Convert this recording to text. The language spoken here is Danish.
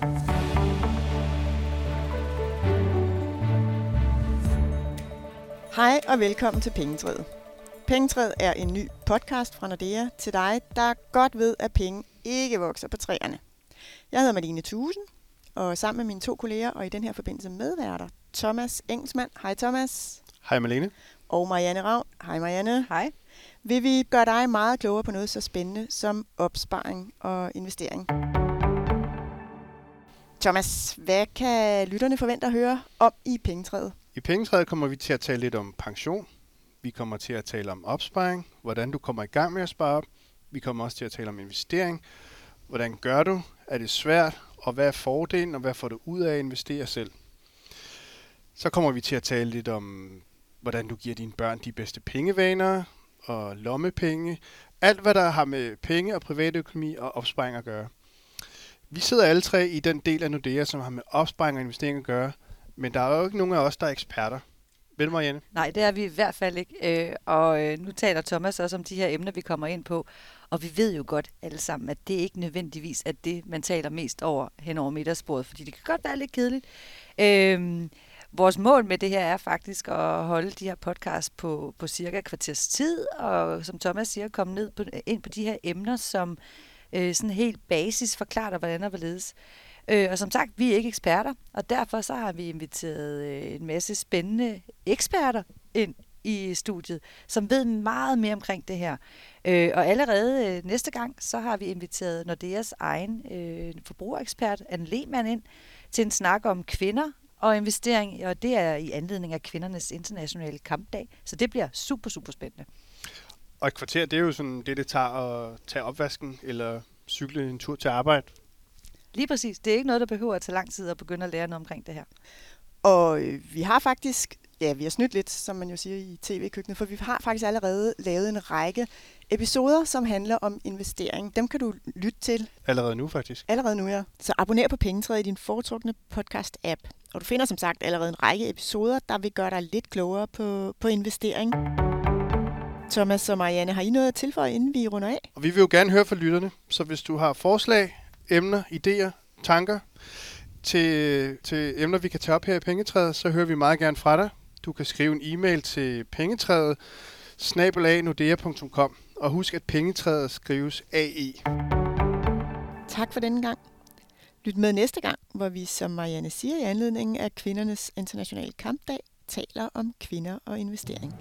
Hej og velkommen til Pengetræet. Pengetræet er en ny podcast fra Nordea til dig, der godt ved, at penge ikke vokser på træerne. Jeg hedder Marlene Thusen, og sammen med mine to kolleger og i den her forbindelse medværter, Thomas Engelsmann. Hej Thomas. Hej Malene. Og Marianne Ravn. Hej Marianne. Hej. Vil vi gøre dig meget klogere på noget så spændende som opsparing og investering? Thomas, hvad kan lytterne forvente at høre om i pengetræet? I pengetræet kommer vi til at tale lidt om pension. Vi kommer til at tale om opsparing, hvordan du kommer i gang med at spare op. Vi kommer også til at tale om investering. Hvordan gør du? Er det svært? Og hvad er fordelen, og hvad får du ud af at investere selv? Så kommer vi til at tale lidt om, hvordan du giver dine børn de bedste pengevaner og lommepenge. Alt, hvad der har med penge og privatøkonomi og opsparing at gøre. Vi sidder alle tre i den del af Nordea, som har med opsparing og investering at gøre, men der er jo ikke nogen af os, der er eksperter. Vel, Marianne? Nej, det er vi i hvert fald ikke. Øh, og øh, nu taler Thomas også om de her emner, vi kommer ind på. Og vi ved jo godt alle sammen, at det ikke nødvendigvis er det, man taler mest over hen over middagsbordet, fordi det kan godt være lidt kedeligt. Øh, vores mål med det her er faktisk at holde de her podcasts på, på cirka kvarters tid, og som Thomas siger, komme ned på, ind på de her emner, som øh, sådan helt basis forklare dig, hvordan og hvorledes. Øh, og som sagt, vi er ikke eksperter, og derfor så har vi inviteret øh, en masse spændende eksperter ind i studiet, som ved meget mere omkring det her. Øh, og allerede øh, næste gang, så har vi inviteret Nordeas egen øh, forbrugerekspert, Anne Lehmann, ind til en snak om kvinder og investering, og det er i anledning af kvindernes internationale kampdag. Så det bliver super, super spændende. Og et kvarter, det er jo sådan det, det tager at tage opvasken eller cykle en tur til arbejde. Lige præcis. Det er ikke noget, der behøver at tage lang tid at begynde at lære noget omkring det her. Og øh, vi har faktisk, ja, vi har snydt lidt, som man jo siger i tv-køkkenet, for vi har faktisk allerede lavet en række episoder, som handler om investering. Dem kan du lytte til. Allerede nu, faktisk. Allerede nu, ja. Så abonner på Pengetræet i din foretrukne podcast-app. Og du finder som sagt allerede en række episoder, der vil gøre dig lidt klogere på, på investering. Thomas og Marianne, har I noget at tilføje, inden vi runder af? Og vi vil jo gerne høre fra lytterne, så hvis du har forslag, emner, idéer, tanker til, til emner, vi kan tage op her i Pengetræet, så hører vi meget gerne fra dig. Du kan skrive en e-mail til pengetræet snabelag.nordea.com og husk, at pengetræet skrives AE. Tak for denne gang. Lyt med næste gang, hvor vi, som Marianne siger i anledningen af kvindernes internationale kampdag, taler om kvinder og investering.